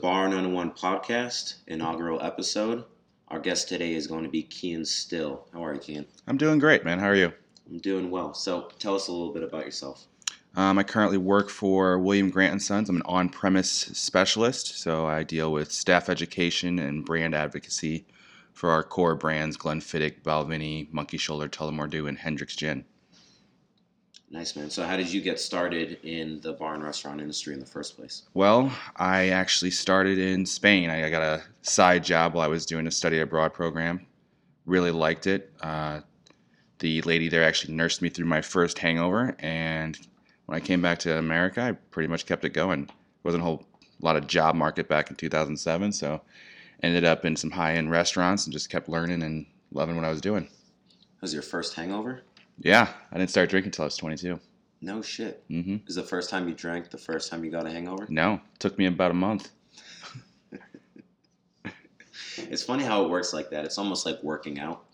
Bar 901 podcast, inaugural episode. Our guest today is going to be Kian Still. How are you, Kian? I'm doing great, man. How are you? I'm doing well. So tell us a little bit about yourself. Um, I currently work for William Grant and Sons. I'm an on-premise specialist, so I deal with staff education and brand advocacy for our core brands: Glenfiddich, Balvenie, Monkey Shoulder, Tullamore Dew, and Hendrick's Gin. Nice, man. So how did you get started in the bar and restaurant industry in the first place? Well, I actually started in Spain. I, got a side job while I was doing a study abroad program. Really liked it. Uh, the lady there actually nursed me through my first hangover, and when I came back to America, I pretty much kept it going. There wasn't a whole lot of job market back in 2007, so ended up in some high-end restaurants and just kept learning and loving what I was doing. Was your first hangover? Yeah, I didn't start drinking until I was 22. No shit. Mm-hmm. Is the first time you drank the first time you got a hangover? No, it took me about a month. It's funny how it works like that. It's almost like working out.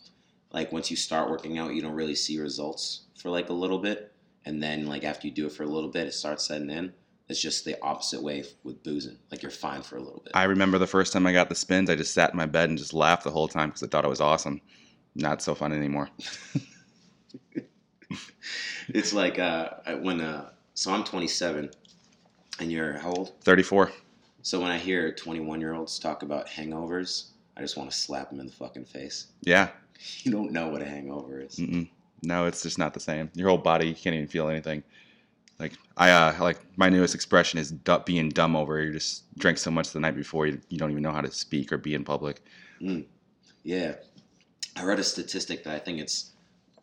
Like once you start working out, you don't really see results for like a little bit, and then like after you do it for a little bit, it starts setting in. It's just the opposite way with boozing. Like you're fine for a little bit. I remember the first time I got the spins, I just sat in my bed and just laughed the whole time because I thought it was awesome. Not so fun anymore. it's like uh, when uh, so I'm 27, and you're how old? 34. So when I hear 21 year olds talk about hangovers, I just want to slap them in the fucking face. Yeah. You don't know what a hangover is. Mm-mm. No, it's just not the same. Your whole body, you can't even feel anything. Like I uh, like my newest expression is du- being dumb over. You just drank so much the night before, you, you don't even know how to speak or be in public. Yeah. I read a statistic that I think it's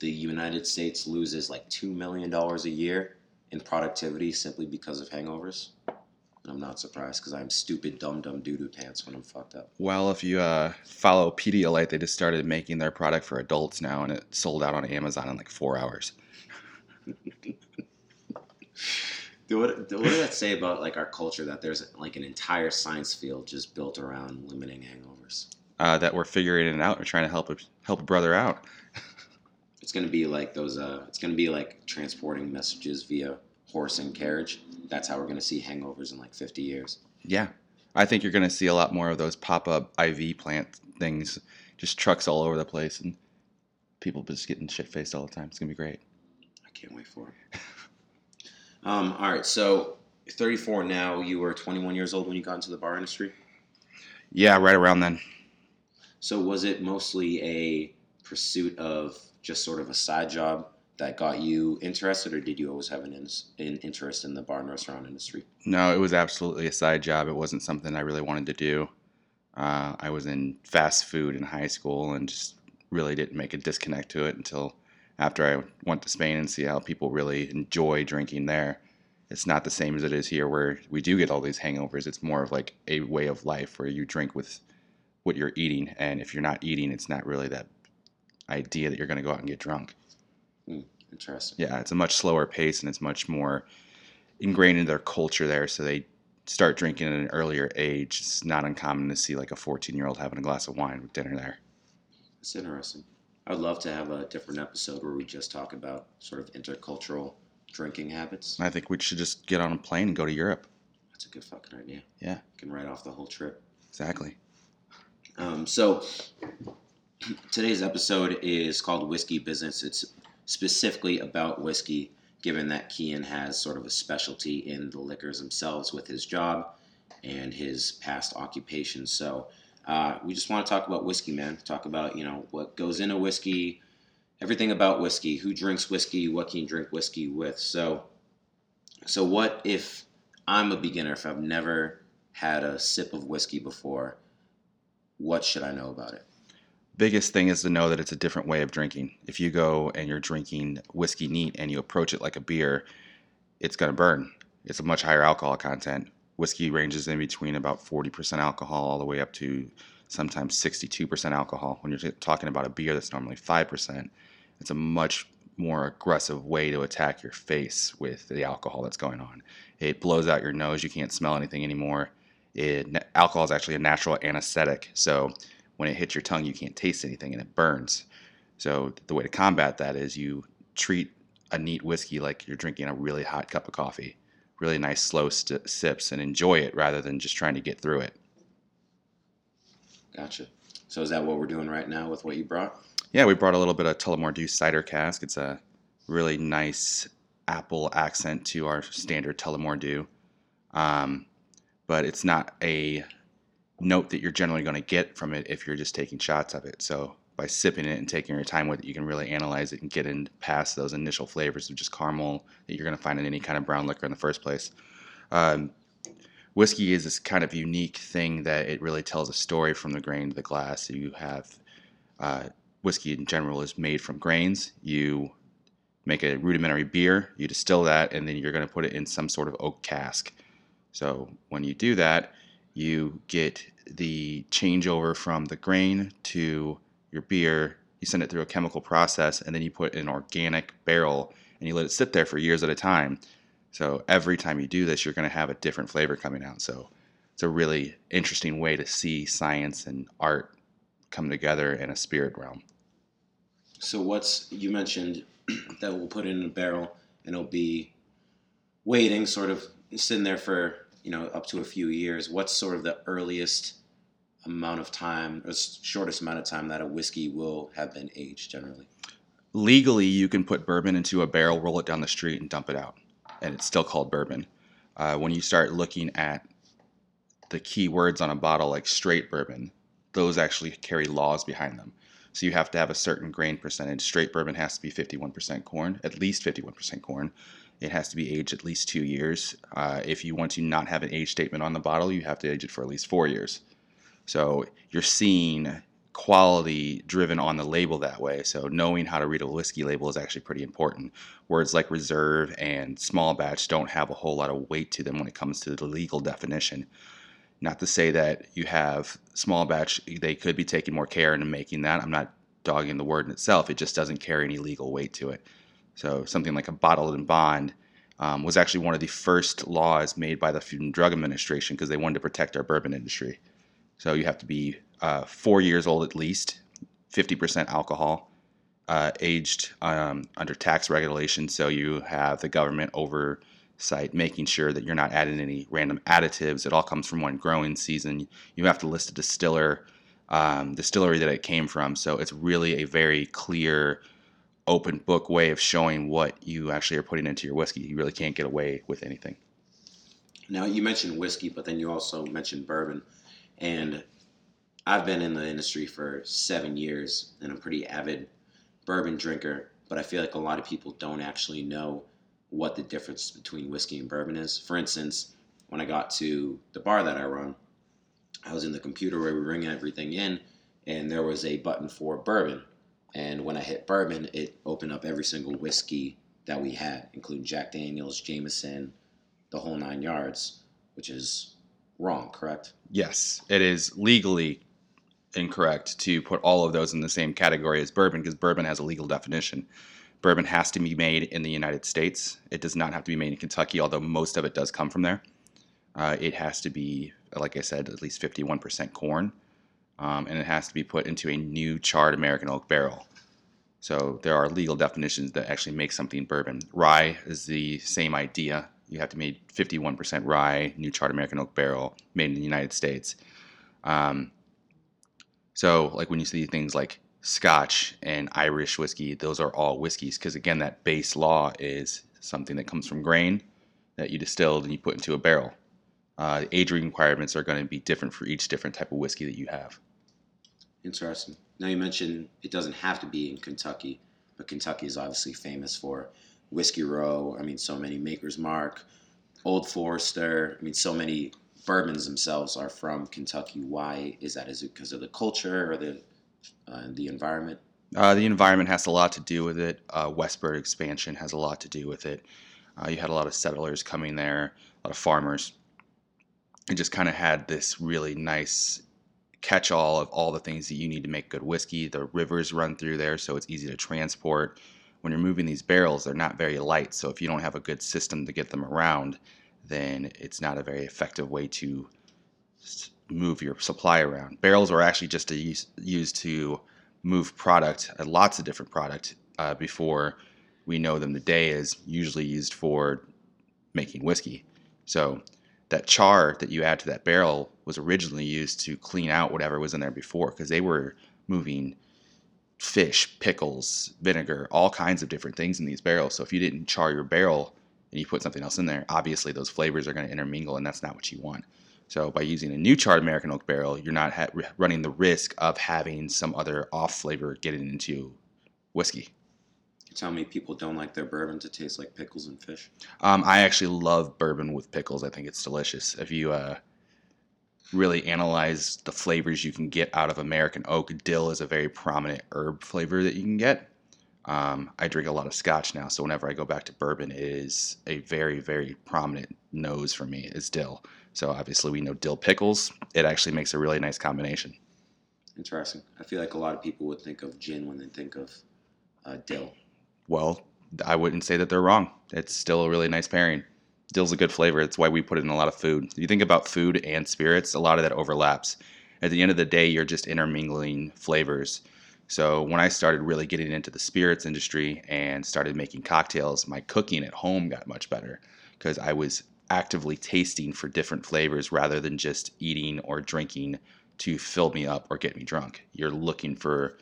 the United States loses like $2 million a year in productivity simply because of hangovers. And I'm not surprised because I'm stupid, dumb, dumb doo doo pants when I'm fucked up. Well, if you uh, follow Pedialyte, they just started making their product for adults now, and it sold out on Amazon in like four hours. Dude, what, what does that say about like our culture that there's like an entire science field just built around limiting hangovers? Uh, that we're figuring it out. We're trying to help a, help a brother out. It's gonna be like those. Uh, it's gonna be like transporting messages via horse and carriage. That's how we're gonna see hangovers in like 50 years. Yeah, I think you're going to see a lot more of those pop-up IV plant things, just trucks all over the place, and people just getting shit faced all the time. It's gonna be great. I can't wait for it. um, all right, so 34 now. You were 21 years old when you got into the bar industry. Yeah, right around then. So was it mostly a pursuit of just sort of a side job that got you interested, or did you always have an, in- an interest in the bar and restaurant industry? No, it was absolutely a side job. It wasn't something I really wanted to do. Uh, I was in fast food in high school and just really didn't make a disconnect to it until after I went to Spain and see how people really enjoy drinking there. It's not the same as it is here, where we do get all these hangovers. It's more of like a way of life where you drink with what you're eating, and if you're not eating, it's not really that idea that you're going to go out and get drunk. Interesting. Yeah, it's a much slower pace and it's much more ingrained in their culture there. So they start drinking at an earlier age. It's not uncommon to see like a 14 year old having a glass of wine with dinner there. That's interesting. I'd love to have a different episode where we just talk about sort of intercultural drinking habits. I think we should just get on a plane and go to Europe. That's a good fucking idea. Yeah. can write off the whole trip. Exactly. Um, so today's episode is called Whiskey Business. It's specifically about whiskey, given that Kian has sort of a specialty in the liquors themselves with his job and his past occupation. So uh, we just want to talk about whiskey, man. Talk about you know what goes into whiskey, everything about whiskey, who drinks whiskey, what can you drink whiskey with. So, so what if I'm a beginner? If I've never had a sip of whiskey before, what should I know about it? Biggest thing is to know that it's a different way of drinking. If you go and you're drinking whiskey neat and you approach it like a beer, it's going to burn. It's a much higher alcohol content. Whiskey ranges in between about 40% alcohol all the way up to sometimes 62% alcohol. When you're talking about a beer that's normally 5%, it's a much more aggressive way to attack your face with the alcohol that's going on. It blows out your nose. You can't smell anything anymore. It, alcohol is actually a natural anesthetic. So when it hits your tongue, you can't taste anything and it burns. So the way to combat that is you treat a neat whiskey like you're drinking a really hot cup of coffee. really nice slow st- sips and enjoy it rather than just trying to get through it. Gotcha. So is that what we're doing right now with what you brought? Yeah, we brought a little bit of Tullamore Dew cider cask. It's a really nice apple accent to our standard Tullamore Dew, um, but it's not a note that you're generally going to get from it if you're just taking shots of it. So by sipping it and taking your time with it, you can really analyze it and get in past those initial flavors of just caramel that you're going to find in any kind of brown liquor in the first place. Um, whiskey is this kind of unique thing that it really tells a story from the grain to the glass. You have uh, whiskey in general is made from grains. You make a rudimentary beer, you distill that, and then you're going to put it in some sort of oak cask. So when you do that, you get the changeover from the grain to your beer. You send it through a chemical process, and then you put an organic barrel and you let it sit there for years at a time. So every time you do this, you're going to have a different flavor coming out. So it's a really interesting way to see science and art come together in a spirit realm. So what's you mentioned that we'll put it in a barrel and it'll be waiting, sort of sitting there for you know up to a few years. What's sort of the earliest amount of time, or shortest amount of time that a whiskey will have been aged generally? Legally, you can put bourbon into a barrel, roll it down the street, and dump it out, and it's still called bourbon. Uh, when you start looking at the key words on a bottle like straight bourbon, those actually carry laws behind them. So you have to have a certain grain percentage. Straight bourbon has to be 51% corn, at least 51% corn. It has to be aged at least two years. Uh, if you want to not have an age statement on the bottle, you have to age it for at least four years. So you're seeing quality driven on the label that way. So knowing how to read a whiskey label is actually pretty important. Words like reserve and small batch don't have a whole lot of weight to them when it comes to the legal definition. Not to say that you have small batch, they could be taking more care in making that. I'm not dogging the word in itself, it just doesn't carry any legal weight to it. So something like a bottled in bond um, was actually one of the first laws made by the Food and Drug Administration because they wanted to protect our bourbon industry. So you have to be uh, four years old at least, 50% alcohol, uh, aged um, under tax regulation. So you have the government oversight making sure that you're not adding any random additives. It all comes from one growing season. You have to list a distiller, um, distillery that it came from. So it's really a very clear, open book way of showing what you actually are putting into your whiskey. You really can't get away with anything. Now you mentioned whiskey, but then you also mentioned bourbon. And I've been in the industry for seven years and I'm pretty avid bourbon drinker, but I feel like a lot of people don't actually know what the difference between whiskey and bourbon is. For instance, when I got to the bar that I run, I was in the computer where we ring everything in, and there was a button for bourbon. And when I hit bourbon, it opened up every single whiskey that we had, including Jack Daniels, Jameson, the whole nine yards, which is wrong, correct? Yes, it is legally incorrect to put all of those in the same category as bourbon because bourbon has a legal definition. Bourbon has to be made in the United States. It does not have to be made in Kentucky, although most of it does come from there. Uh, it has to be, like I said, at least 51% corn, um, and it has to be put into a new charred American oak barrel. So there are legal definitions that actually make something bourbon. Rye is the same idea. You have to make 51% rye, new charred American oak barrel, made in the United States. Um, so, like when you see things like Scotch and Irish whiskey, those are all whiskeys because, again, that base law is something that comes from grain that you distilled and you put into a barrel. Uh, the age requirements are going to be different for each different type of whiskey that you have. Interesting. Now, you mentioned it doesn't have to be in Kentucky, but Kentucky is obviously famous for Whiskey Row. I mean, so many Maker's Mark, Old Forester. I mean, so many bourbons themselves are from Kentucky. Why is that? Is it because of the culture or the uh, the environment? Uh, the environment has a lot to do with it. Uh, westward expansion has a lot to do with it. Uh, you had a lot of settlers coming there, a lot of farmers. It just kind of had this really nice catch-all of all the things that you need to make good whiskey. The rivers run through there, so it's easy to transport. When you're moving these barrels, they're not very light, so if you don't have a good system to get them around, then it's not a very effective way to move your supply around. Barrels are actually just to use, used to move product, uh, lots of different product, uh, before we know them today is usually used for making whiskey. So that char that you add to that barrel was originally used to clean out whatever was in there before because they were moving fish, pickles, vinegar, all kinds of different things in these barrels. So if you didn't char your barrel and you put something else in there, obviously those flavors are going to intermingle and that's not what you want. So by using a new charred American oak barrel, you're not ha- running the risk of having some other off flavor getting into whiskey. You tell me people don't like their bourbon to taste like pickles and fish. Um, I actually love bourbon with pickles. I think it's delicious. If you uh, really analyze the flavors you can get out of American oak, dill is a very prominent herb flavor that you can get. Um, I drink a lot of scotch now, so whenever I go back to bourbon, it is a very, very prominent nose for me is dill. So obviously we know dill pickles. It actually makes a really nice combination. Interesting. I feel like a lot of people would think of gin when they think of uh, dill. Well, I wouldn't say that they're wrong. It's still a really nice pairing. Dill's a good flavor. That's why we put it in a lot of food. If you think about food and spirits, a lot of that overlaps. At the end of the day, you're just intermingling flavors. So when I started really getting into the spirits industry and started making cocktails, my cooking at home got much better because I was actively tasting for different flavors rather than just eating or drinking to fill me up or get me drunk. You're looking for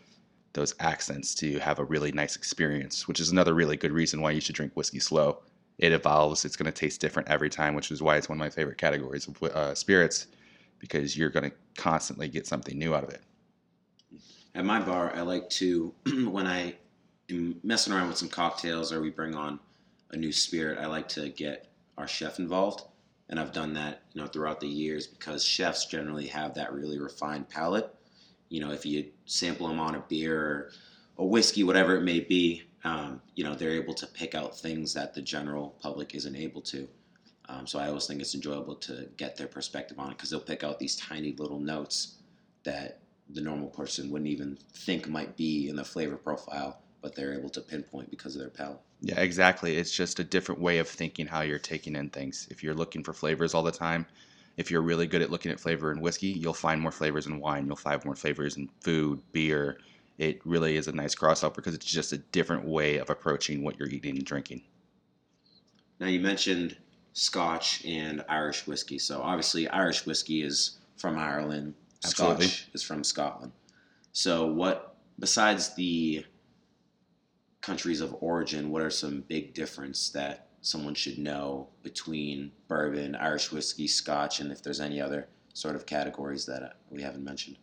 those accents to have a really nice experience, which is another really good reason why you should drink whiskey slow. It evolves, it's going to taste different every time, which is why it's one of my favorite categories of uh, spirits because you're going to constantly get something new out of it. At my bar, I like to, when I am messing around with some cocktails or we bring on a new spirit, I like to get our chef involved. And I've done that, you know, throughout the years because chefs generally have that really refined palate. You know, if you sample them on a beer or a whiskey, whatever it may be, um, you know, they're able to pick out things that the general public isn't able to. Um, so I always think it's enjoyable to get their perspective on it because they'll pick out these tiny little notes that the normal person wouldn't even think might be in the flavor profile, but they're able to pinpoint because of their palate. Yeah, exactly. It's just a different way of thinking how you're taking in things. If you're looking for flavors all the time, if you're really good at looking at flavor in whiskey, you'll find more flavors in wine. You'll find more flavors in food, beer. It really is a nice crossover because it's just a different way of approaching what you're eating and drinking. Now, you mentioned Scotch and Irish whiskey. So, obviously, Irish whiskey is from Ireland, Absolutely. Scotch is from Scotland. So, what, besides the countries of origin, what are some big difference that someone should know between bourbon, Irish whiskey, Scotch, and if there's any other sort of categories that uh, we haven't mentioned?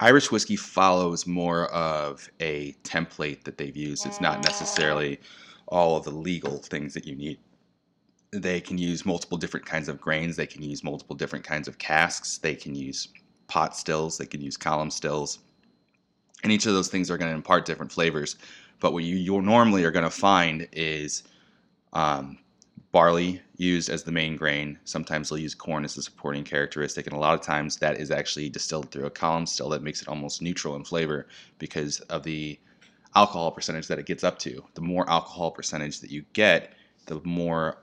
Irish whiskey follows more of a template that they've used. It's not necessarily all of the legal things that you need. They can use multiple different kinds of grains. They can use multiple different kinds of casks. They can use pot stills. They can use column stills. And each of those things are going to impart different flavors. But what you, you normally are going to find is um, barley used as the main grain. Sometimes they'll use corn as a supporting characteristic, and a lot of times that is actually distilled through a column still that makes it almost neutral in flavor because of the alcohol percentage that it gets up to. The more alcohol percentage that you get, the more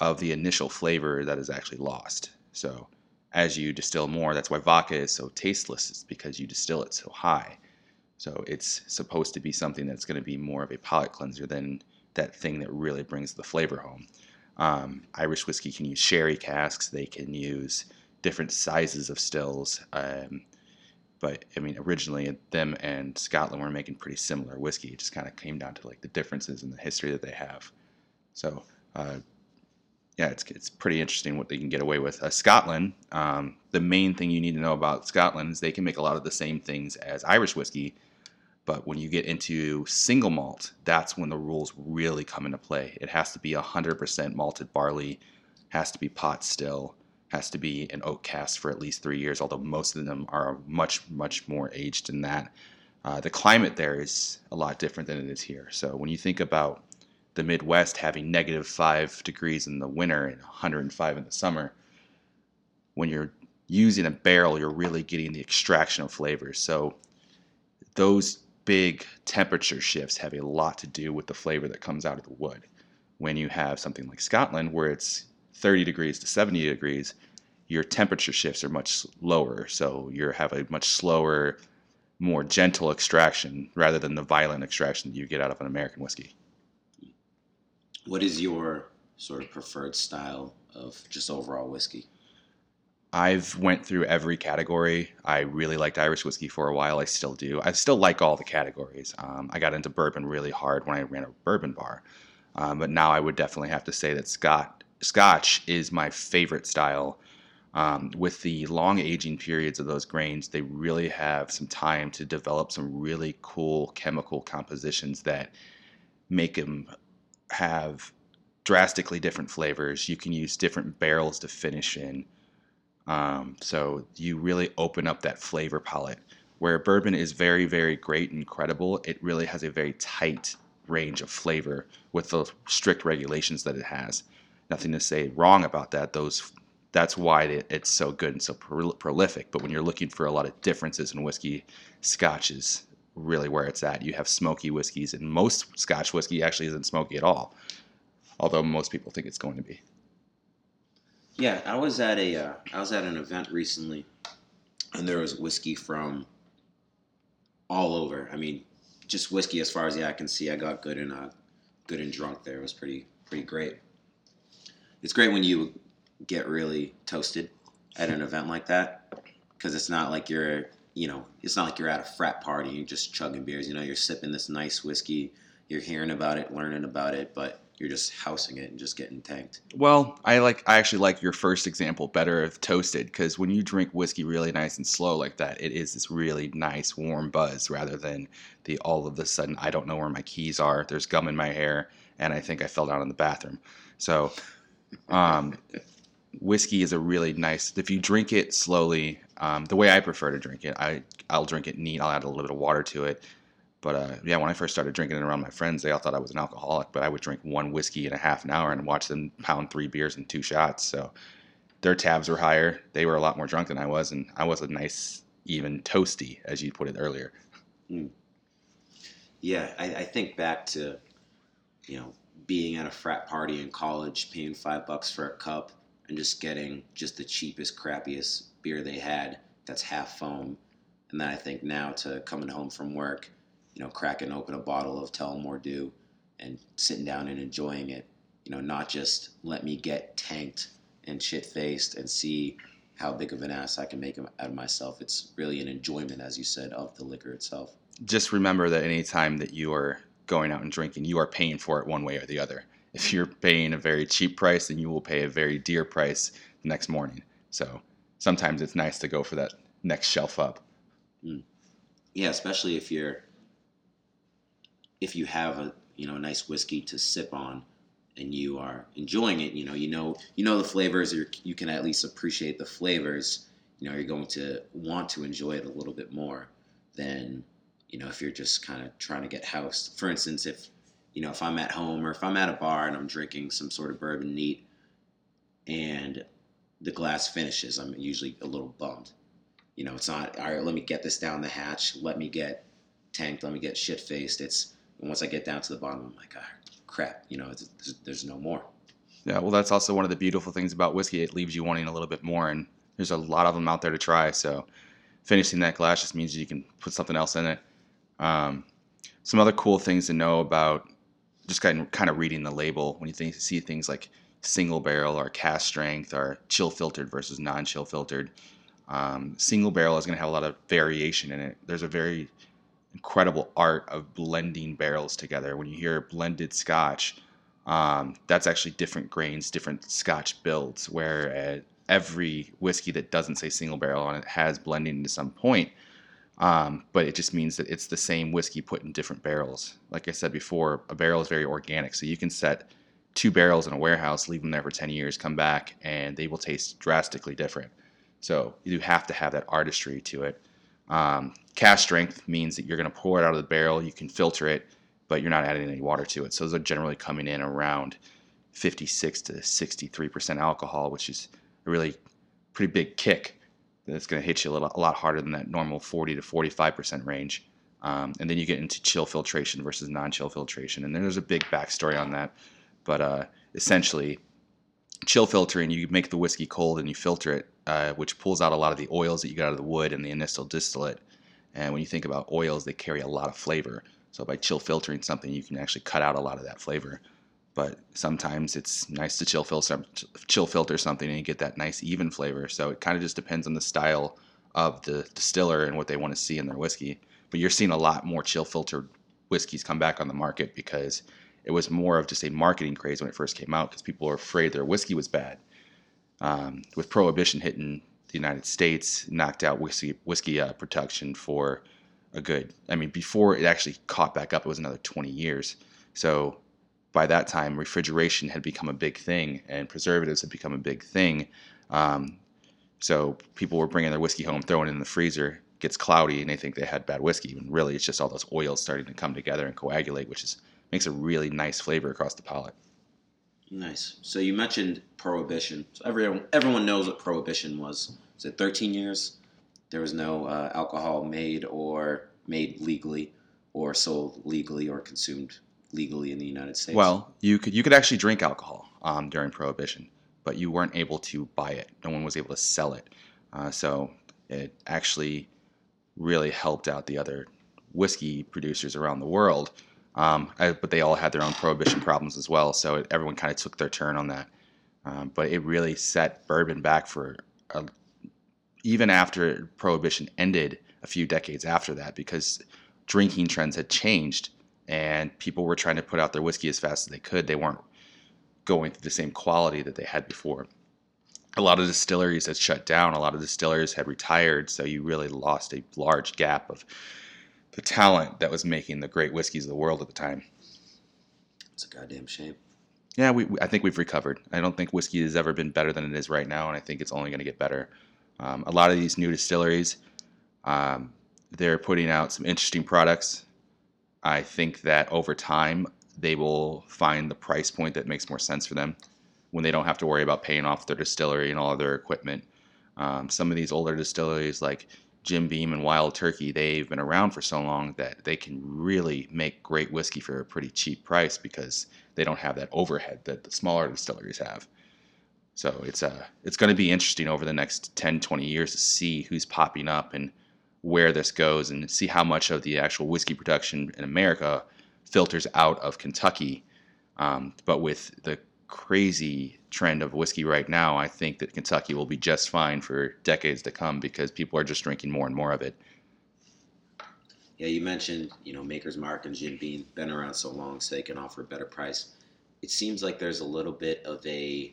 of the initial flavor that is actually lost. So as you distill more, that's why vodka is so tasteless, It's because you distill it so high. So it's supposed to be something that's going to be more of a palate cleanser than that thing that really brings the flavor home. Um, Irish whiskey can use sherry casks. They can use different sizes of stills. Um, but I mean, originally them and Scotland were making pretty similar whiskey. It just kind of came down to like the differences in the history that they have. So uh, yeah, it's it's pretty interesting what they can get away with. Uh, Scotland, um, the main thing you need to know about Scotland is they can make a lot of the same things as Irish whiskey, but when you get into single malt, that's when the rules really come into play. It has to be 100% malted barley, has to be pot still, has to be an oak cask for at least three years, although most of them are much, much more aged than that. Uh, the climate there is a lot different than it is here. So when you think about the Midwest having negative five degrees in the winter and 105 in the summer, when you're using a barrel, you're really getting the extraction of flavors. So those big temperature shifts have a lot to do with the flavor that comes out of the wood. When you have something like Scotland, where it's 30 degrees to 70 degrees, your temperature shifts are much lower. So you have a much slower, more gentle extraction rather than the violent extraction that you get out of an American whiskey. What is your sort of preferred style of just overall whiskey? I've went through every category. I really liked Irish whiskey for a while. I still do. I still like all the categories. Um, I got into bourbon really hard when I ran a bourbon bar, um, but now I would definitely have to say that Scott Scotch is my favorite style. Um, with the long aging periods of those grains, they really have some time to develop some really cool chemical compositions that make them have drastically different flavors. You can use different barrels to finish in. Um, so you really open up that flavor palette. Where bourbon is very, very great and credible, it really has a very tight range of flavor with the strict regulations that it has. Nothing to say wrong about that. Those that's why it, it's so good and so pro- prolific. But when you're looking for a lot of differences in whiskey, Scotch is really where it's at. You have smoky whiskeys, and most Scotch whiskey actually isn't smoky at all, although most people think it's going to be. Yeah, I was at a uh, I was at an event recently, and there was whiskey from all over. I mean, just whiskey as far as the eye can see. I got good and uh, good and drunk there. It was pretty pretty great. It's great when you get really toasted at an event like that because it's not like you're you know it's not like you're at a frat party and you're just chugging beers. You know, you're sipping this nice whiskey. You're hearing about it, learning about it, but you're just housing it and just getting tanked. Well, I like I actually like your first example better of toasted because when you drink whiskey really nice and slow like that, it is this really nice warm buzz rather than the all of a sudden I don't know where my keys are. There's gum in my hair and I think I fell down in the bathroom. So, um, whiskey is a really nice. If you drink it slowly, um, the way I prefer to drink it, I I'll drink it neat. I'll add a little bit of water to it but uh, yeah, when I first started drinking it around my friends, they all thought I was an alcoholic. But I would drink one whiskey in a half an hour and watch them pound three beers and two shots. So their tabs were higher. They were a lot more drunk than I was, and I was a nice, even toasty, as you put it earlier. Mm. Yeah, I, I think back to you know being at a frat party in college, paying five bucks for a cup, and just getting just the cheapest, crappiest beer they had. That's half foam. And then I think now to coming home from work you know, cracking open a bottle of Tullamore Dew and sitting down and enjoying it. You know, not just let me get tanked and shit faced and see how big of an ass I can make out of myself. It's really an enjoyment, as you said, of the liquor itself. Just remember that anytime that you are going out and drinking, you are paying for it one way or the other. If you're paying a very cheap price, then you will pay a very dear price the next morning. So sometimes it's nice to go for that next shelf up. Mm. Yeah, especially if you're if you have a you know a nice whiskey to sip on and you are enjoying it, you know, you know, you know the flavors, or you can at least appreciate the flavors. You know, you're going to want to enjoy it a little bit more than you know if you're just kind of trying to get housed. For instance, if you know if I'm at home or if I'm at a bar and I'm drinking some sort of bourbon neat, and the glass finishes, I'm usually a little bummed. You know, it's not all right. Let me get this down the hatch. Let me get tanked. Let me get shit faced. It's and once I get down to the bottom, I'm like, ah, crap, you know, there's, no more. Yeah, well, that's also one of the beautiful things about whiskey. It leaves you wanting a little bit more, and there's a lot of them out there to try. So finishing that glass just means you can put something else in it. Um, some other cool things to know about just kind of, kind of reading the label when you think, see things like single barrel or cask strength or chill filtered versus non chill filtered. Um, single barrel is going to have a lot of variation in it. There's a very incredible art of blending barrels together. When you hear blended Scotch, um, that's actually different grains, different Scotch builds. Where uh, every whiskey that doesn't say single barrel on it has blending to some point, um, but it just means that it's the same whiskey put in different barrels. Like I said before, a barrel is very organic, so you can set two barrels in a warehouse, leave them there for 10 years, come back, and they will taste drastically different. So you have to have that artistry to it. Um, cask strength means that you're going to pour it out of the barrel, you can filter it, but you're not adding any water to it. So those are generally coming in around 56 to 63% alcohol, which is a really pretty big kick. That's going to hit you a, little, a lot harder than that normal 40 to 45% range. Um, and then you get into chill filtration versus non-chill filtration, and then there's a big backstory on that. But uh, essentially, chill filtering, you make the whiskey cold and you filter it, uh, which pulls out a lot of the oils that you got out of the wood and the initial distillate. And when you think about oils, they carry a lot of flavor. So by chill filtering something, you can actually cut out a lot of that flavor. but sometimes it's nice to chill filter chill filter something and you get that nice even flavor. So it kind of just depends on the style of the distiller and what they want to see in their whiskey. But you're seeing a lot more chill filtered whiskeys come back on the market because it was more of just a marketing craze when it first came out because people were afraid their whiskey was bad. Um, with prohibition hitting the United States, knocked out whiskey whiskey uh, production for a good. I mean, before it actually caught back up, it was another 20 years. So by that time, refrigeration had become a big thing and preservatives had become a big thing. Um, so people were bringing their whiskey home, throwing it in the freezer, gets cloudy, and they think they had bad whiskey. When really, it's just all those oils starting to come together and coagulate, which is makes a really nice flavor across the palate. Nice. So you mentioned prohibition. So everyone everyone knows what prohibition was. Was it 13 years? There was no uh, alcohol made or made legally, or sold legally, or consumed legally in the United States. Well, you could you could actually drink alcohol um, during prohibition, but you weren't able to buy it. No one was able to sell it. Uh, so it actually really helped out the other whiskey producers around the world um, I, but they all had their own prohibition problems as well. So it, everyone kind of took their turn on that. Um, but it really set bourbon back for a, even after prohibition ended a few decades after that because drinking trends had changed and people were trying to put out their whiskey as fast as they could. They weren't going through the same quality that they had before. A lot of distilleries had shut down. A lot of distilleries had retired, so you really lost a large gap of the talent that was making the great whiskeys of the world at the time. It's a goddamn shame. Yeah, we, I think we've recovered. I don't think whiskey has ever been better than it is right now, and I think it's only going to get better. Um, a lot of these new distilleries, um, they're putting out some interesting products. I think that over time, they will find the price point that makes more sense for them when they don't have to worry about paying off their distillery and all of their equipment. Um, some of these older distilleries, like Jim Beam and Wild Turkey, they've been around for so long that they can really make great whiskey for a pretty cheap price because they don't have that overhead that the smaller distilleries have. So it's uh, it's going to be interesting over the next 10, 20 years to see who's popping up and where this goes and see how much of the actual whiskey production in America filters out of Kentucky. Um, but with the crazy trend of whiskey right now, I think that Kentucky will be just fine for decades to come because people are just drinking more and more of it. Yeah, you mentioned, you know, Maker's Mark and Jim Beam been around so long so they can offer a better price. It seems like there's a little bit of a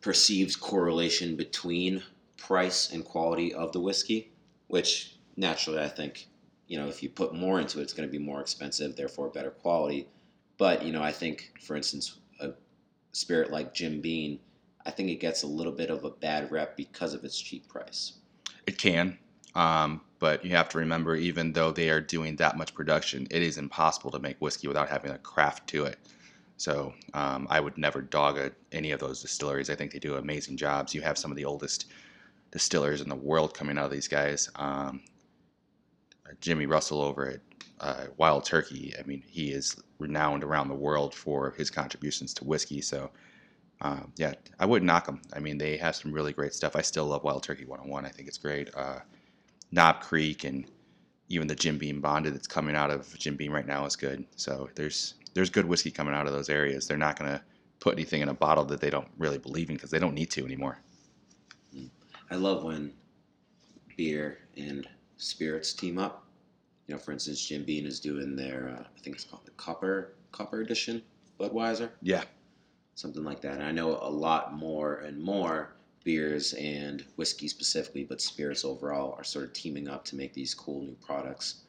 perceived correlation between price and quality of the whiskey, which naturally I think, you know, if you put more into it, it's going to be more expensive, therefore better quality. But, you know, I think, for instance, spirit like Jim Beam, I think it gets a little bit of a bad rep because of its cheap price. It can, um, but you have to remember, even though they are doing that much production, it is impossible to make whiskey without having a craft to it. So um, I would never dog a, any of those distilleries. I think they do amazing jobs. You have some of the oldest distillers in the world coming out of these guys. Um, Jimmy Russell over at uh, Wild Turkey. I mean, he is renowned around the world for his contributions to whiskey. So, um, yeah, I wouldn't knock them. I mean, they have some really great stuff. I still love Wild Turkey 101. I think it's great. Uh, Knob Creek and even the Jim Beam Bonded that's coming out of Jim Beam right now is good. So there's there's good whiskey coming out of those areas. They're not going to put anything in a bottle that they don't really believe in because they don't need to anymore. I love when beer and spirits team up you know, for instance, Jim Beam is doing their, uh, I think it's called the Copper Copper Edition Budweiser. Yeah, something like that. And I know a lot more and more beers and whiskey specifically, but spirits overall are sort of teaming up to make these cool new products.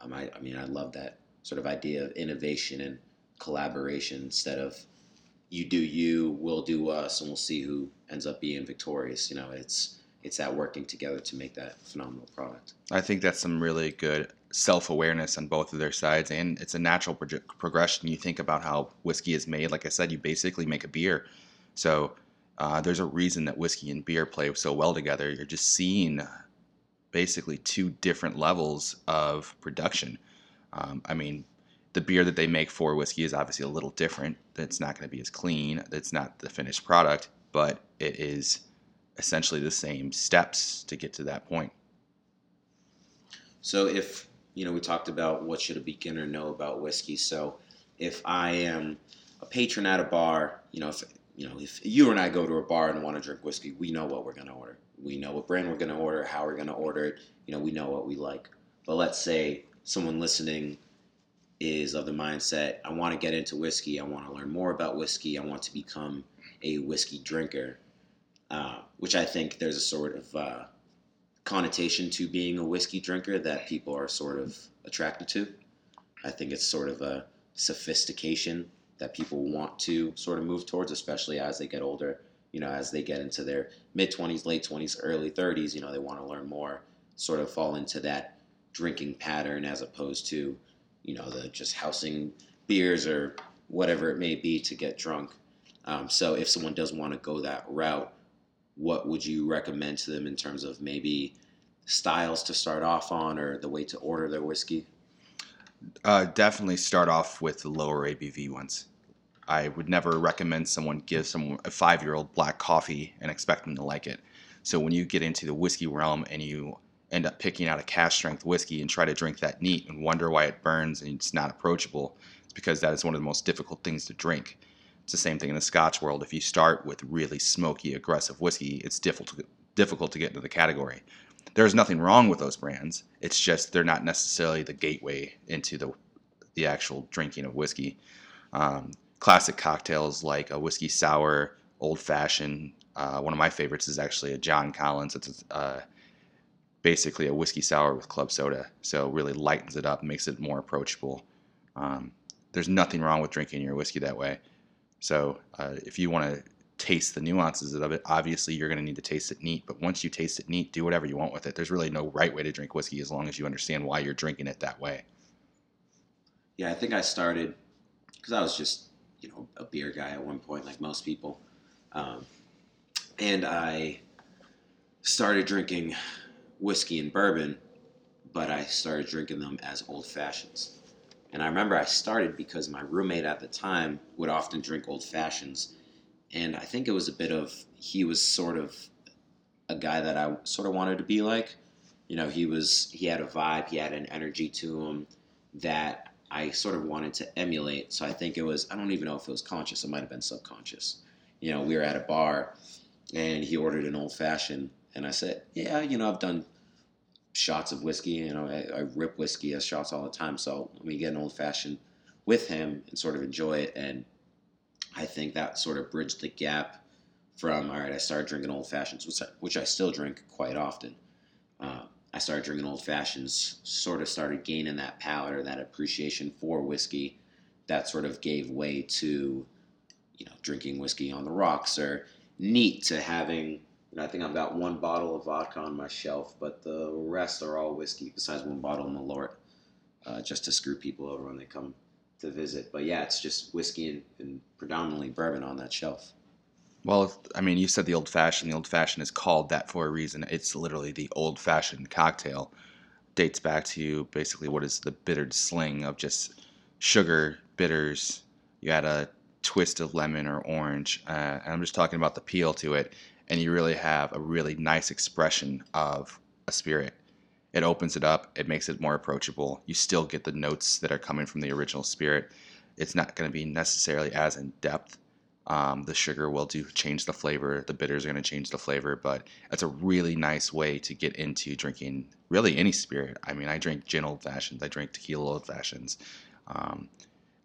Um, I, I mean, I love that sort of idea of innovation and collaboration instead of you do you, we'll do us, and we'll see who ends up being victorious. You know, it's it's that working together to make that phenomenal product. I think that's some really good self awareness on both of their sides, and it's a natural pro- progression. You think about how whiskey is made. Like I said, you basically make a beer. So uh, there's a reason that whiskey and beer play so well together. You're just seeing basically two different levels of production. Um, I mean, the beer that they make for whiskey is obviously a little different. It's not going to be as clean. It's not the finished product, but it is essentially the same steps to get to that point. So if you know, we talked about what should a beginner know about whiskey. So if I am a patron at a bar, you know, if you know if you and I go to a bar and want to drink whiskey, we know what we're gonna order. We know what brand we're gonna order, how we're gonna order it. You know, we know what we like. But let's say someone listening is of the mindset, I want to get into whiskey. I want to learn more about whiskey. I want to become a whiskey drinker, uh, which I think there's a sort of uh, connotation to being a whiskey drinker that people are sort of attracted to. I think it's sort of a sophistication that people want to sort of move towards, especially as they get older. You know, as they get into their mid 20s, late 20s, early 30s, you know, they want to learn more, sort of fall into that drinking pattern as opposed to, you know, the just housing beers or whatever it may be to get drunk. Um, so if someone does want to go that route, what would you recommend to them in terms of maybe styles to start off on or the way to order their whiskey? Uh, definitely start off with the lower ABV ones. I would never recommend someone give someone a five year old black coffee and expect them to like it. So when you get into the whiskey realm and you end up picking out a cask strength whiskey and try to drink that neat and wonder why it burns and it's not approachable, it's because that is one of the most difficult things to drink. It's the same thing in the Scotch world. If you start with really smoky, aggressive whiskey, it's difficult to, difficult to get into the category. There's nothing wrong with those brands. It's just they're not necessarily the gateway into the the actual drinking of whiskey. Um, classic cocktails like a whiskey sour, old fashioned. Uh, one of my favorites is actually a John Collins. It's uh, basically a whiskey sour with club soda, so really lightens it up, makes it more approachable. Um, there's nothing wrong with drinking your whiskey that way. So uh, if you want to taste the nuances of it, obviously you're going to need to taste it neat. But once you taste it neat, do whatever you want with it. There's really no right way to drink whiskey as long as you understand why you're drinking it that way. Yeah, I think I started because I was just you know a beer guy at one point, like most people, um, and I started drinking whiskey and bourbon, but I started drinking them as old fashions. And I remember I started because my roommate at the time would often drink old fashions. And I think it was a bit of, he was sort of a guy that I sort of wanted to be like. You know, he was, he had a vibe, he had an energy to him that I sort of wanted to emulate. So I think it was, I don't even know if it was conscious, it might have been subconscious. You know, we were at a bar and he ordered an old fashioned. And I said, Yeah, you know, I've done shots of whiskey. You know, I, I, rip whiskey as shots all the time. So let me get an old fashioned with him and sort of enjoy it. And I think that sort of bridged the gap from all right. I started drinking old fashions, which I, which I still drink quite often. Uh, I started drinking old fashions, sort of started gaining that palate or that appreciation for whiskey. That sort of gave way to, you know, drinking whiskey on the rocks or neat to having I think I've got one bottle of vodka on my shelf, but the rest are all whiskey, besides one bottle of Malort, uh, just to screw people over when they come to visit. But yeah, it's just whiskey and, and predominantly bourbon on that shelf. Well, I mean, you said the old fashioned. The old fashioned is called that for a reason. It's literally the old fashioned cocktail. Dates back to basically what is the bittered sling of just sugar, bitters. You add a twist of lemon or orange. Uh, and I'm just talking about the peel to it and you really have a really nice expression of a spirit. It opens it up, it makes it more approachable. You still get the notes that are coming from the original spirit. It's not going to be necessarily as in depth. Um, the sugar will do change the flavor. The bitters are going to change the flavor, but it's a really nice way to get into drinking really any spirit. I mean, I drink gin old fashions, I drink tequila old fashions. Um,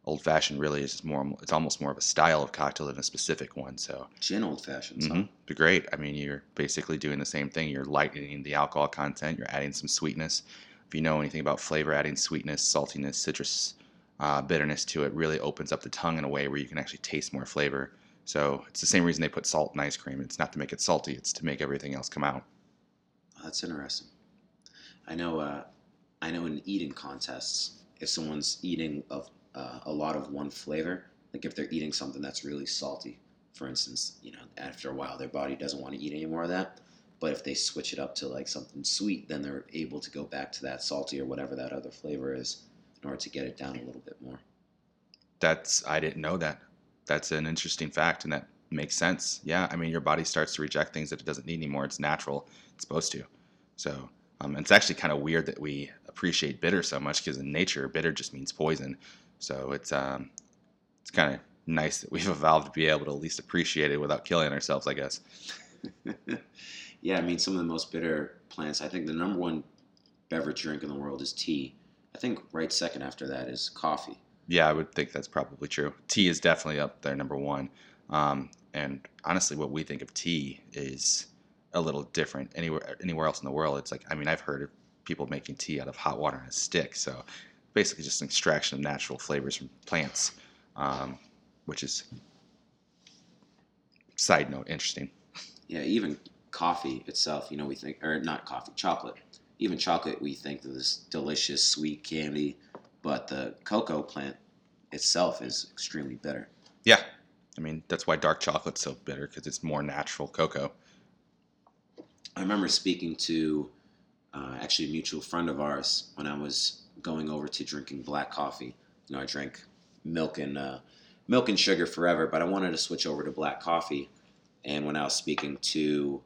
old fashioned really is more it's almost more of a style of cocktail than a specific one so. Gin old fashions mm-hmm. huh? great. I mean you're basically doing the same thing. You're lightening the alcohol content. You're adding some sweetness. If you know anything about flavor adding sweetness saltiness citrus uh, bitterness to it really opens up the tongue in a way where you can actually taste more flavor. So it's the same reason they put salt in ice cream. It's not to make it salty. It's to make everything else come out. Oh, that's interesting. I know uh, i know in eating contests if someone's eating of uh, a lot of one flavor. Like if they're eating something that's really salty, for instance, you know, after a while their body doesn't want to eat any more of that. But if they switch it up to like something sweet, then they're able to go back to that salty or whatever that other flavor is in order to get it down a little bit more. That's I didn't know that. That's an interesting fact, and that makes sense. Yeah, I mean your body starts to reject things that it doesn't need anymore. It's natural. It's supposed to. So um, it's actually kind of weird that we appreciate bitter so much because in nature, bitter just means poison. So it's um, it's kind of nice that we've evolved to be able to at least appreciate it without killing ourselves. I guess. yeah, I mean, some of the most bitter plants. I think the number one beverage drink in the world is tea. I think right second after that is coffee. Yeah, I would think that's probably true. Tea is definitely up there, number one. Um, and honestly, what we think of tea is a little different anywhere anywhere else in the world. It's like I mean, I've heard of people making tea out of hot water and a stick, so basically just an extraction of natural flavors from plants, um, which is side note interesting. Yeah, even coffee itself, you know, we think, or not coffee, chocolate. Even chocolate, we think of this delicious sweet candy, but the cocoa plant itself is extremely bitter. Yeah, I mean that's why dark chocolate's so bitter because it's more natural cocoa. I remember speaking to uh, actually a mutual friend of ours when I was going over to drinking black coffee. You know, I drank milk and uh, milk and sugar forever, but I wanted to switch over to black coffee. And when I was speaking to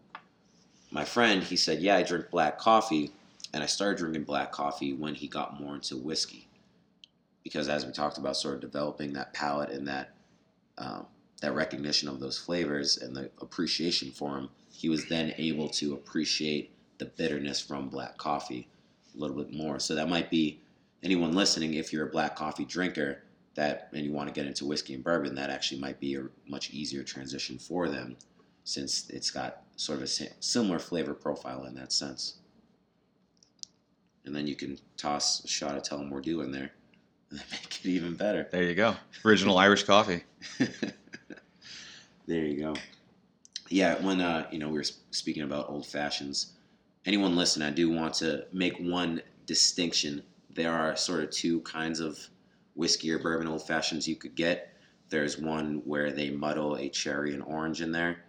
my friend, he said, Yeah, I drink black coffee. And I started drinking black coffee when he got more into whiskey. Because as we talked about, sort of developing that palate and that, um, that recognition of those flavors and the appreciation for them, he was then able to appreciate the bitterness from black coffee a little bit more. So that might be anyone listening, if you're a black coffee drinker, that and you want to get into whiskey and bourbon, that actually might be a much easier transition for them, since it's got sort of a similar flavor profile in that sense. And then you can toss a shot of Tullamore Dew in there, and make it even better. There you go, original Irish coffee. there you go. Yeah, when uh, you know we were speaking about old fashions, anyone listening, I do want to make one distinction. There are sort of two kinds of whiskey or bourbon old fashions you could get. There's one where they muddle a cherry and orange in there,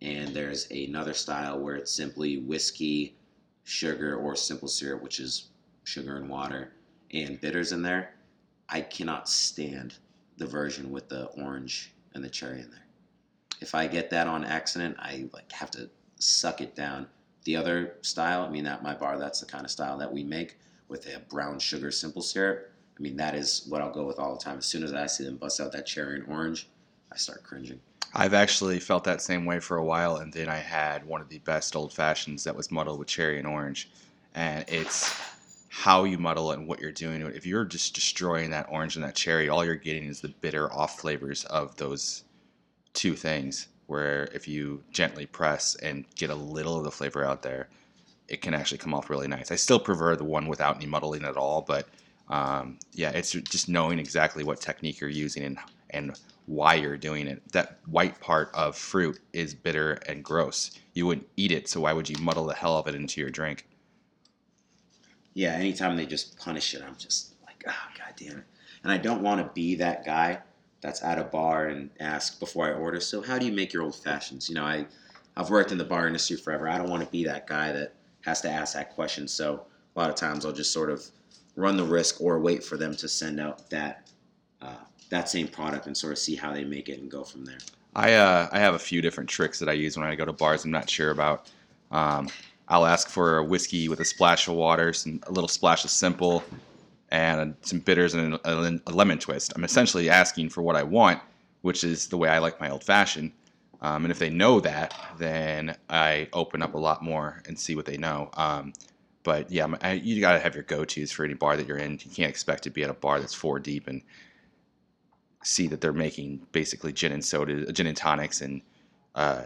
and there's another style where it's simply whiskey, sugar, or simple syrup, which is sugar and water, and bitters in there. I cannot stand the version with the orange and the cherry in there. If I get that on accident, I like have to suck it down. The other style, I mean, at my bar, that's the kind of style that we make with a brown sugar simple syrup I mean, that is what I'll go with all the time. As soon as I see them bust out that cherry and orange, I start cringing. I've actually felt that same way for a while, and then I had one of the best old fashions that was muddled with cherry and orange. And it's how you muddle and what you're doing. If you're just destroying that orange and that cherry, all you're getting is the bitter off flavors of those two things. Where if you gently press and get a little of the flavor out there, it can actually come off really nice. I still prefer the one without any muddling at all, but um, yeah, it's just knowing exactly what technique you're using and and why you're doing it. That white part of fruit is bitter and gross. You wouldn't eat it, so why would you muddle the hell of it into your drink? Yeah, anytime they just punish it, I'm just like, oh god damn it. And I don't want to be that guy that's at a bar and ask before I order, so how do you make your old fashions? You know, I I've worked in the bar industry forever. I don't want to be that guy that has to ask that question. So a lot of times I'll just sort of run the risk or wait for them to send out that uh, that same product and sort of see how they make it and go from there. I uh, I have a few different tricks that I use when I go to bars. I'm not sure about. Um, I'll ask for a whiskey with a splash of water, some a little splash of simple, and some bitters and a, a lemon twist. I'm essentially asking for what I want, which is the way I like my old fashioned. Um, and if they know that, then I open up a lot more and see what they know. Um, but yeah, I, you got to have your go tos for any bar that you're in. You can't expect to be at a bar that's four deep and see that they're making basically gin and soda, gin and tonics, and uh,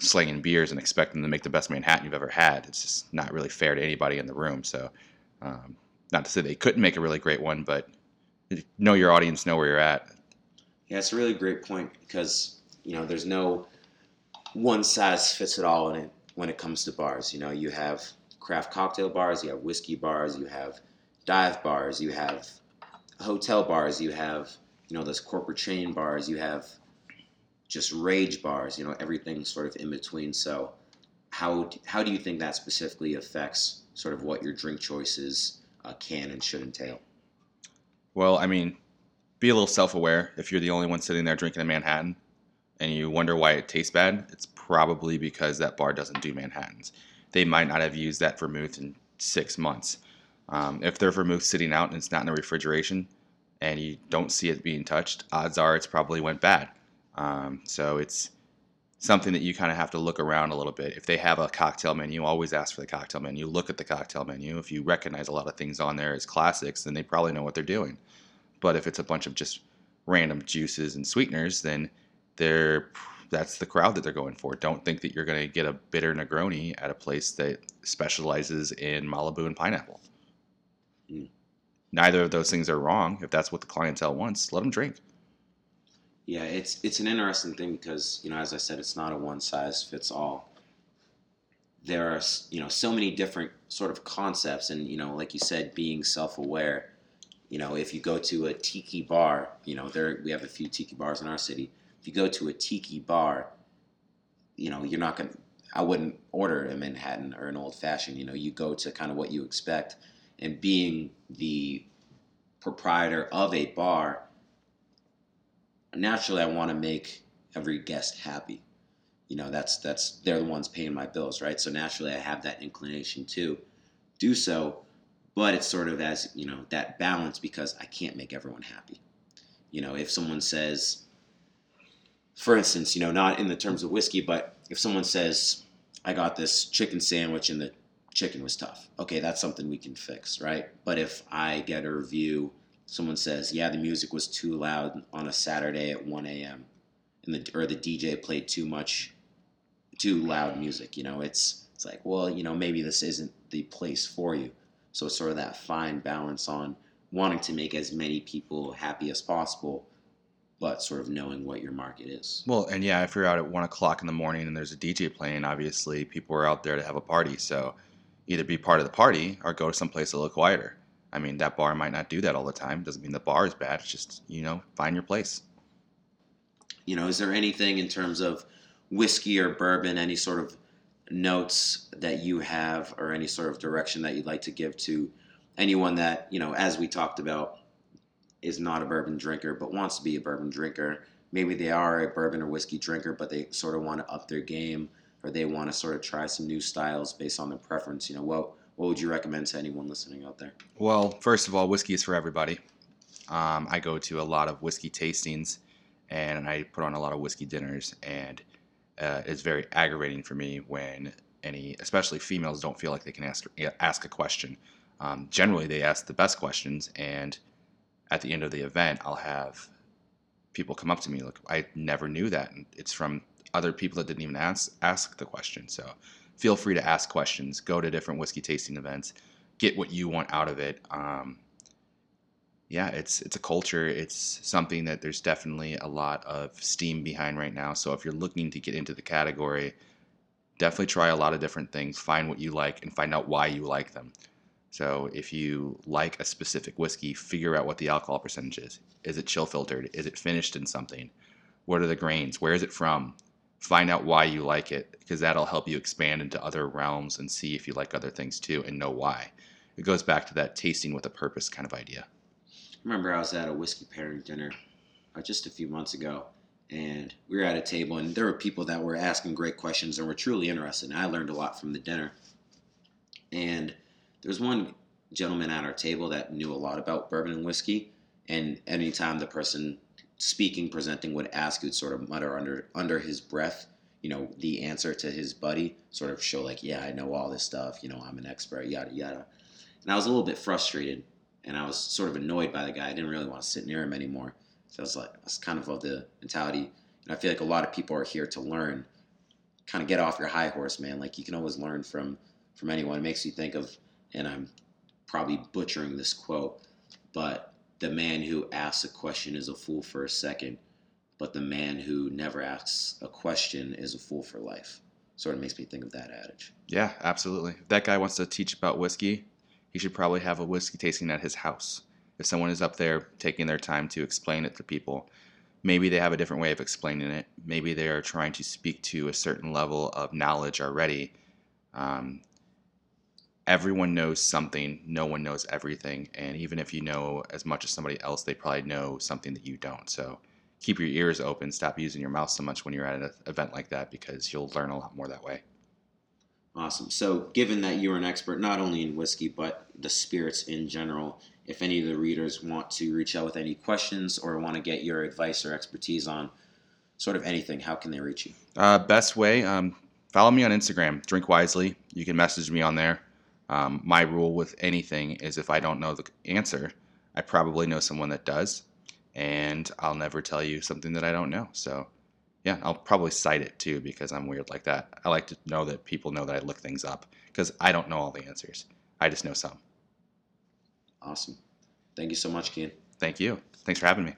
slinging beers and expect them to make the best Manhattan you've ever had. It's just not really fair to anybody in the room. So, um, not to say they couldn't make a really great one, but know your audience, know where you're at. Yeah, it's a really great point because you know there's no one size fits it all in it when it comes to bars. You know, you have craft cocktail bars, you have whiskey bars, you have dive bars, you have hotel bars, you have you know those corporate chain bars, you have just rage bars, you know everything sort of in between. So how how do you think that specifically affects sort of what your drink choices uh, can and should entail? Well, I mean, be a little self-aware. If you're the only one sitting there drinking a Manhattan, and you wonder why it tastes bad, it's probably because that bar doesn't do Manhattans they might not have used that vermouth in six months. Um, if their vermouth sitting out and it's not in the refrigeration and you don't see it being touched, odds are it's probably went bad. Um, so it's something that you kind of have to look around a little bit. If they have a cocktail menu, always ask for the cocktail menu. Look at the cocktail menu. If you recognize a lot of things on there as classics, then they probably know what they're doing. But if it's a bunch of just random juices and sweeteners, then they're that's the crowd that they're going for. Don't think that you're going to get a bitter Negroni at a place that specializes in Malibu and pineapple. Mm. Neither of those things are wrong. If that's what the clientele wants, let them drink. Yeah, it's it's an interesting thing because you know, as I said, it's not a one size fits all. There are you know so many different sort of concepts, and you know, like you said, being self aware. You know, if you go to a tiki bar, you know, there we have a few tiki bars in our city. You go to a tiki bar, you know, you're not gonna. I wouldn't order a Manhattan or an old fashioned. You know, you go to kind of what you expect, and being the proprietor of a bar naturally I want to make every guest happy. You know, that's that's they're the ones paying my bills, right? So naturally I have that inclination to do so, but it's sort of as, you know, that balance because I can't make everyone happy. You know, if someone says for instance, you know, not in the terms of whiskey, but if someone says I got this chicken sandwich and the chicken was tough. Okay, that's something we can fix, right? But if I get a review someone says, "Yeah, the music was too loud on a Saturday at 1 a.m." and the or the DJ played too much, too loud music. You know, it's it's like, well, you know, maybe this isn't the place for you. So it's sort of that fine balance on wanting to make as many people happy as possible, but sort of knowing what your market is. Well, and yeah, if you're out at one o'clock in the morning and there's a DJ playing, obviously people are out there to have a party. So either be part of the party or go to someplace a little quieter. I mean, that bar might not do that all the time. Doesn't mean the bar is bad. It's just, you know, find your place. You know, is there anything in terms of whiskey or bourbon, any sort of notes that you have or any sort of direction that you'd like to give to anyone that, you know, as we talked about, is not a bourbon drinker but wants to be a bourbon drinker? Maybe they are a bourbon or whiskey drinker, but they sort of want to up their game or they want to sort of try some new styles based on their preference. You know, what what would you recommend to anyone listening out there? Well, first of all, whiskey is for everybody. Um, I go to a lot of whiskey tastings, and I put on a lot of whiskey dinners, and uh, it's very aggravating for me when any, especially females, don't feel like they can ask ask a question. Um, generally, they ask the best questions, and at the end of the event, I'll have people come up to me like, "I never knew that," and it's from other people that didn't even ask ask the question. So feel free to ask questions. Go to different whiskey tasting events. Get what you want out of it. Um, yeah, it's it's a culture. It's something that there's definitely a lot of steam behind right now. So if you're looking to get into the category, definitely try a lot of different things. Find what you like and find out why you like them. So if you like a specific whiskey, figure out what the alcohol percentage is. Is it chill filtered? Is it finished in something? What are the grains? Where is it from? find out why you like it because that'll help you expand into other realms and see if you like other things too and know why. It goes back to that tasting with a purpose kind of idea. I remember I was at a whiskey pairing dinner uh, just a few months ago, and we were at a table, and there were people that were asking great questions and were truly interested. And I learned a lot from the dinner. And there was one gentleman at our table that knew a lot about bourbon and whiskey. And anytime the person speaking, presenting would ask, he'd sort of mutter under under his breath, you know, the answer to his buddy, sort of show like, yeah, I know all this stuff, you know, I'm an expert, yada yada. And I was a little bit frustrated, and I was sort of annoyed by the guy. I didn't really want to sit near him anymore. So I was like, that's kind of of the mentality. And I feel like a lot of people are here to learn. Kind of get off your high horse, man. Like you can always learn from from anyone. It makes you think of, and I'm probably butchering this quote, but the man who asks a question is a fool for a second, but the man who never asks a question is a fool for life. Sort of makes me think of that adage. Yeah, absolutely. If that guy wants to teach about whiskey, he should probably have a whiskey tasting at his house. If someone is up there taking their time to explain it to people, maybe they have a different way of explaining it. Maybe they are trying to speak to a certain level of knowledge already. Um, everyone knows something, no one knows everything. And even if you know as much as somebody else, they probably know something that you don't. So keep your ears open, stop using your mouth so much when you're at an event like that because you'll learn a lot more that way. Awesome. So, given that you're an expert not only in whiskey but the spirits in general, if any of the readers want to reach out with any questions or want to get your advice or expertise on sort of anything, how can they reach you? Uh, best way, um, follow me on Instagram, Drink Wisely. You can message me on there. Um, my rule with anything is if I don't know the answer, I probably know someone that does, and I'll never tell you something that I don't know. So, yeah, I'll probably cite it too because I'm weird like that. I like to know that people know that I look things up because I don't know all the answers. I just know some. Awesome. Thank you so much, Kian. Thank you. Thanks for having me.